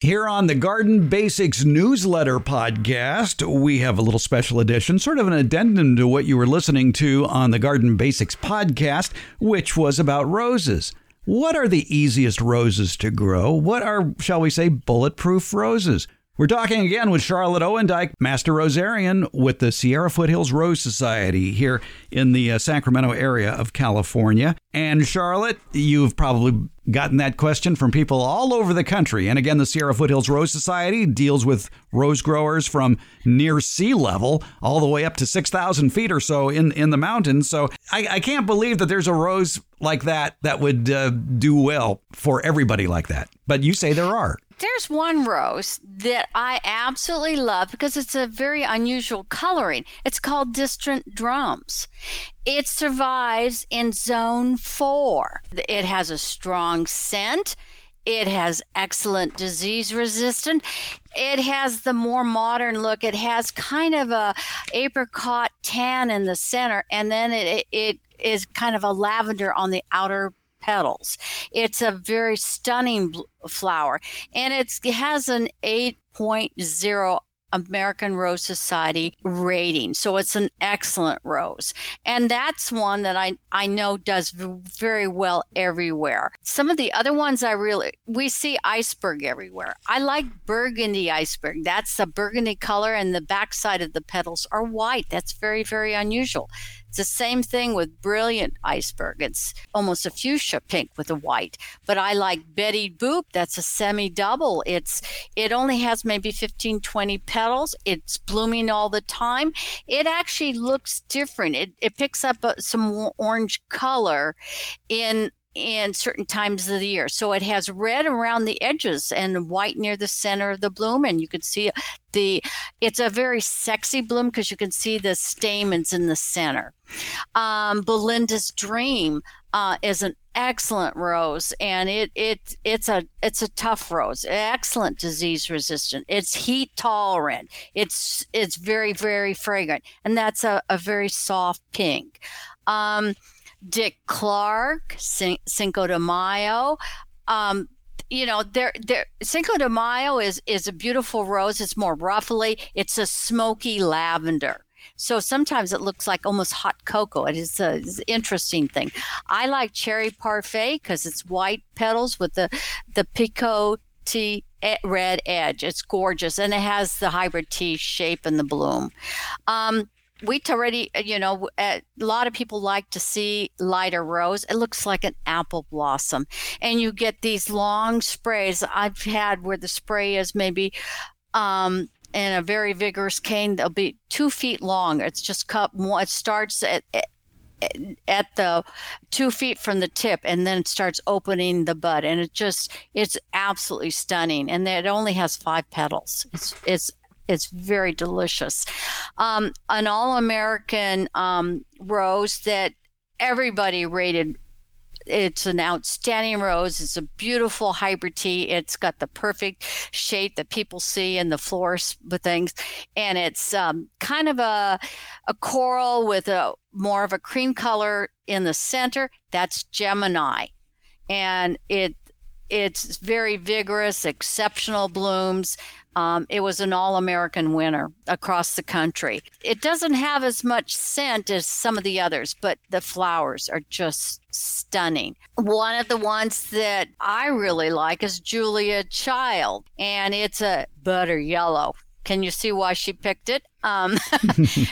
Here on the Garden Basics newsletter podcast, we have a little special edition, sort of an addendum to what you were listening to on the Garden Basics podcast, which was about roses. What are the easiest roses to grow? What are, shall we say, bulletproof roses? We're talking again with Charlotte Owendyk, Master Rosarian with the Sierra Foothills Rose Society here in the uh, Sacramento area of California. And Charlotte, you've probably gotten that question from people all over the country. And again, the Sierra Foothills Rose Society deals with rose growers from near sea level all the way up to 6,000 feet or so in, in the mountains. So I, I can't believe that there's a rose like that that would uh, do well for everybody like that. But you say there are. There's one rose that I absolutely love because it's a very unusual coloring. It's called distant drums. It survives in zone four. It has a strong scent. It has excellent disease resistant. It has the more modern look. It has kind of a apricot tan in the center, and then it it is kind of a lavender on the outer petals. It's a very stunning flower, and it has an 8.0 American Rose Society rating. So it's an excellent rose. And that's one that I, I know does very well everywhere. Some of the other ones I really, we see iceberg everywhere. I like burgundy iceberg. That's a burgundy color, and the backside of the petals are white. That's very, very unusual. It's the same thing with brilliant iceberg. It's almost a fuchsia pink with a white. But I like Betty Boop. That's a semi double. It's it only has maybe 15, 20 petals. It's blooming all the time. It actually looks different. It, it picks up a, some orange color in in certain times of the year. So it has red around the edges and white near the center of the bloom. And you can see the, it's a very sexy bloom because you can see the stamens in the center. Um, Belinda's Dream uh, is an excellent rose and it it it's a it's a tough rose excellent disease resistant it's heat tolerant it's it's very very fragrant and that's a, a very soft pink um, Dick Clark, Cinco de Mayo. Um, you know, there, there. Cinco de Mayo is is a beautiful rose. It's more ruffly. It's a smoky lavender. So sometimes it looks like almost hot cocoa. It is a, it's an interesting thing. I like cherry parfait because it's white petals with the the picot red edge. It's gorgeous and it has the hybrid tea shape in the bloom. Um, we already, uh, you know, a lot of people like to see Lida Rose. It looks like an apple blossom. And you get these long sprays. I've had where the spray is maybe um, in a very vigorous cane, they'll be two feet long. It's just cut. It starts at, at the two feet from the tip and then it starts opening the bud and it just it's absolutely stunning and it only has five petals it's it's it's very delicious. Um, an all American um, rose that everybody rated. It's an outstanding rose. It's a beautiful hybrid tea. It's got the perfect shape that people see in the floors with things, and it's um, kind of a a coral with a more of a cream color in the center. That's Gemini, and it it's very vigorous, exceptional blooms. Um, it was an all American winner across the country. It doesn't have as much scent as some of the others, but the flowers are just stunning. One of the ones that I really like is Julia Child, and it's a butter yellow. Can you see why she picked it? Um,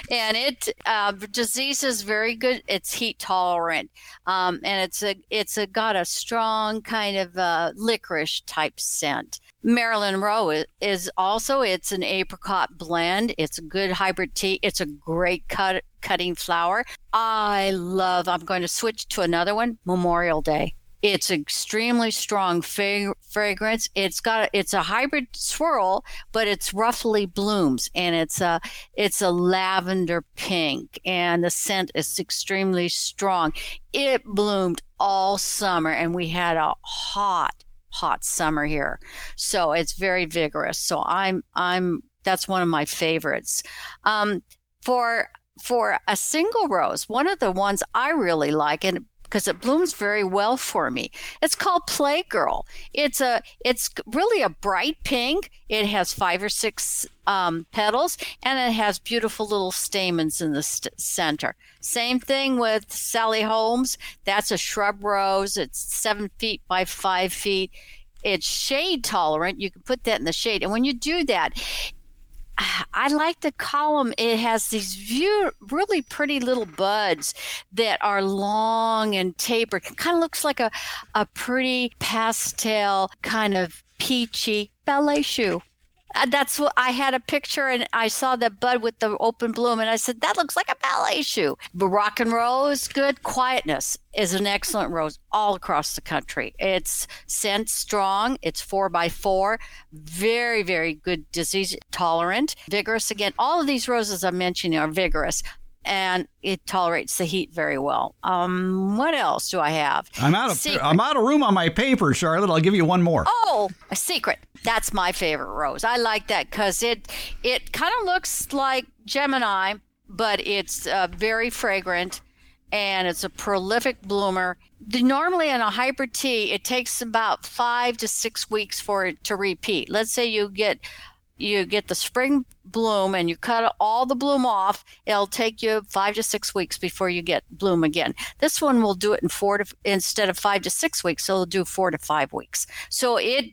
and it uh, disease is very good. It's heat tolerant, um, and it's a it's a got a strong kind of uh, licorice type scent. Marilyn Monroe is also it's an apricot blend. It's a good hybrid tea. It's a great cut cutting flower. I love. I'm going to switch to another one. Memorial Day. It's extremely strong fragrance. It's got it's a hybrid swirl, but it's roughly blooms, and it's a it's a lavender pink, and the scent is extremely strong. It bloomed all summer, and we had a hot hot summer here, so it's very vigorous. So I'm I'm that's one of my favorites. Um, for for a single rose, one of the ones I really like, and because it blooms very well for me. It's called Playgirl. It's a it's really a bright pink. It has five or six um, petals and it has beautiful little stamens in the st- center. Same thing with Sally Holmes. That's a shrub rose. It's seven feet by five feet. It's shade tolerant. You can put that in the shade. And when you do that, I like the column. It has these view, really pretty little buds that are long and tapered. Kind of looks like a, a pretty pastel kind of peachy ballet shoe. Uh, that's what I had a picture and I saw the bud with the open bloom and I said, that looks like a ballet shoe. But rock and roll is good. Quietness is an excellent rose all across the country. It's scent strong. It's four by four. Very, very good disease tolerant. Vigorous again. All of these roses I'm mentioning are vigorous and it tolerates the heat very well. Um, what else do I have? I'm out of secret. I'm out of room on my paper, Charlotte. I'll give you one more. Oh, a secret. That's my favorite rose. I like that because it it kind of looks like Gemini, but it's uh, very fragrant and it's a prolific bloomer. Normally, in a hybrid tea, it takes about five to six weeks for it to repeat. Let's say you get you get the spring bloom and you cut all the bloom off, it'll take you five to six weeks before you get bloom again. This one will do it in four to instead of five to six weeks, it'll do four to five weeks. So it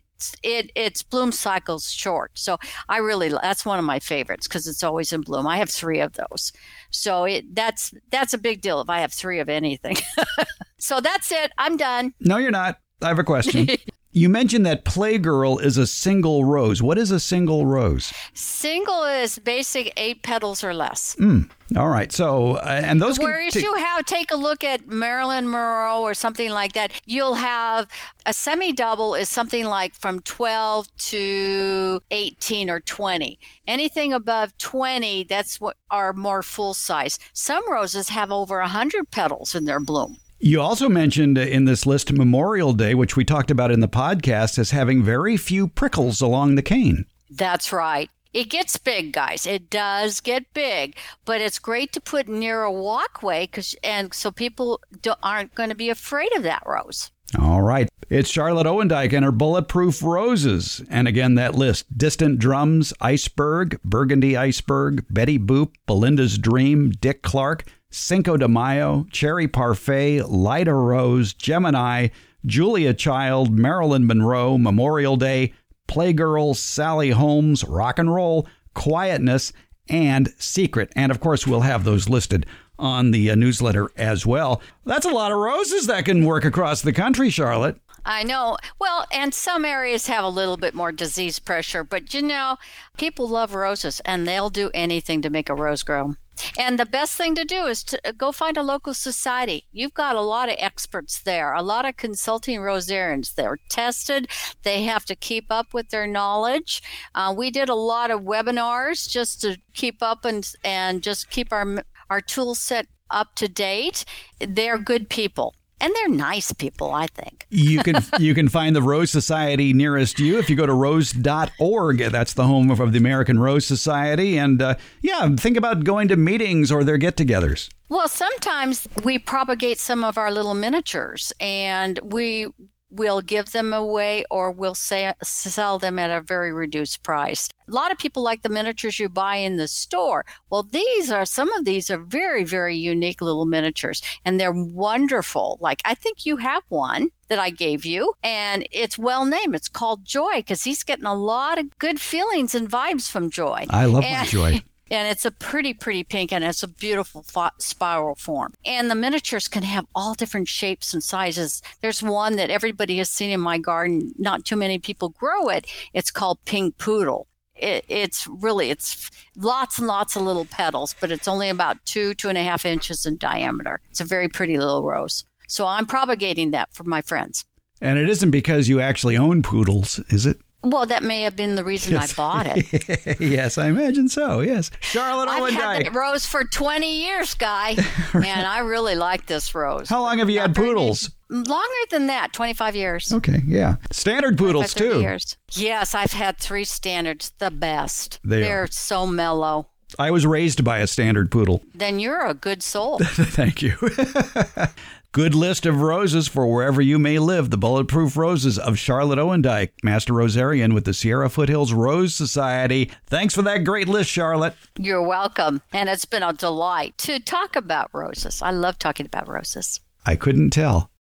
it its bloom cycle's short. So I really that's one of my favorites because it's always in bloom. I have three of those, so it that's that's a big deal if I have three of anything. so that's it. I'm done. No, you're not. I have a question. You mentioned that Playgirl is a single rose. What is a single rose? Single is basic eight petals or less. Mm. All right. So, uh, and those. Whereas t- you have, take a look at Marilyn Monroe or something like that, you'll have a semi double is something like from 12 to 18 or 20. Anything above 20, that's what are more full size. Some roses have over 100 petals in their bloom. You also mentioned in this list Memorial Day, which we talked about in the podcast, as having very few prickles along the cane. That's right. It gets big, guys. It does get big, but it's great to put near a walkway because, and so people aren't going to be afraid of that rose. All right. It's Charlotte Owendyk and her bulletproof roses. And again, that list Distant Drums, Iceberg, Burgundy Iceberg, Betty Boop, Belinda's Dream, Dick Clark, Cinco de Mayo, Cherry Parfait, Lida Rose, Gemini, Julia Child, Marilyn Monroe, Memorial Day, Playgirl, Sally Holmes, Rock and Roll, Quietness, and Secret. And of course, we'll have those listed on the uh, newsletter as well. That's a lot of roses that can work across the country, Charlotte. I know. Well, and some areas have a little bit more disease pressure, but you know, people love roses and they'll do anything to make a rose grow. And the best thing to do is to uh, go find a local society. You've got a lot of experts there, a lot of consulting rosarians. They're tested, they have to keep up with their knowledge. Uh, we did a lot of webinars just to keep up and, and just keep our, our tool set up to date. They're good people and they're nice people, I think. you can you can find the Rose Society nearest you if you go to rose.org. That's the home of the American Rose Society, and uh, yeah, think about going to meetings or their get-togethers. Well, sometimes we propagate some of our little miniatures, and we we'll give them away or we'll say, sell them at a very reduced price. A lot of people like the miniatures you buy in the store. Well, these are some of these are very, very unique little miniatures and they're wonderful. Like I think you have one that I gave you and it's well named. It's called Joy because he's getting a lot of good feelings and vibes from Joy. I love and, my Joy. and it's a pretty, pretty pink and it's a beautiful spiral form. And the miniatures can have all different shapes and sizes. There's one that everybody has seen in my garden. Not too many people grow it. It's called Pink Poodle. It, it's really it's lots and lots of little petals, but it's only about two two and a half inches in diameter. It's a very pretty little rose. So I'm propagating that for my friends. And it isn't because you actually own poodles, is it? Well, that may have been the reason yes. I bought it. yes, I imagine so. Yes, Charlotte I've had that rose for twenty years, guy, right. and I really like this rose. How long have you had poodles? Longer than that, twenty-five years. Okay, yeah, standard poodles too. Years. Yes, I've had three standards, the best. They They're are. so mellow. I was raised by a standard poodle. Then you're a good soul. Thank you. Good list of roses for wherever you may live. The Bulletproof Roses of Charlotte Owendyk, Master Rosarian with the Sierra Foothills Rose Society. Thanks for that great list, Charlotte. You're welcome. And it's been a delight to talk about roses. I love talking about roses. I couldn't tell.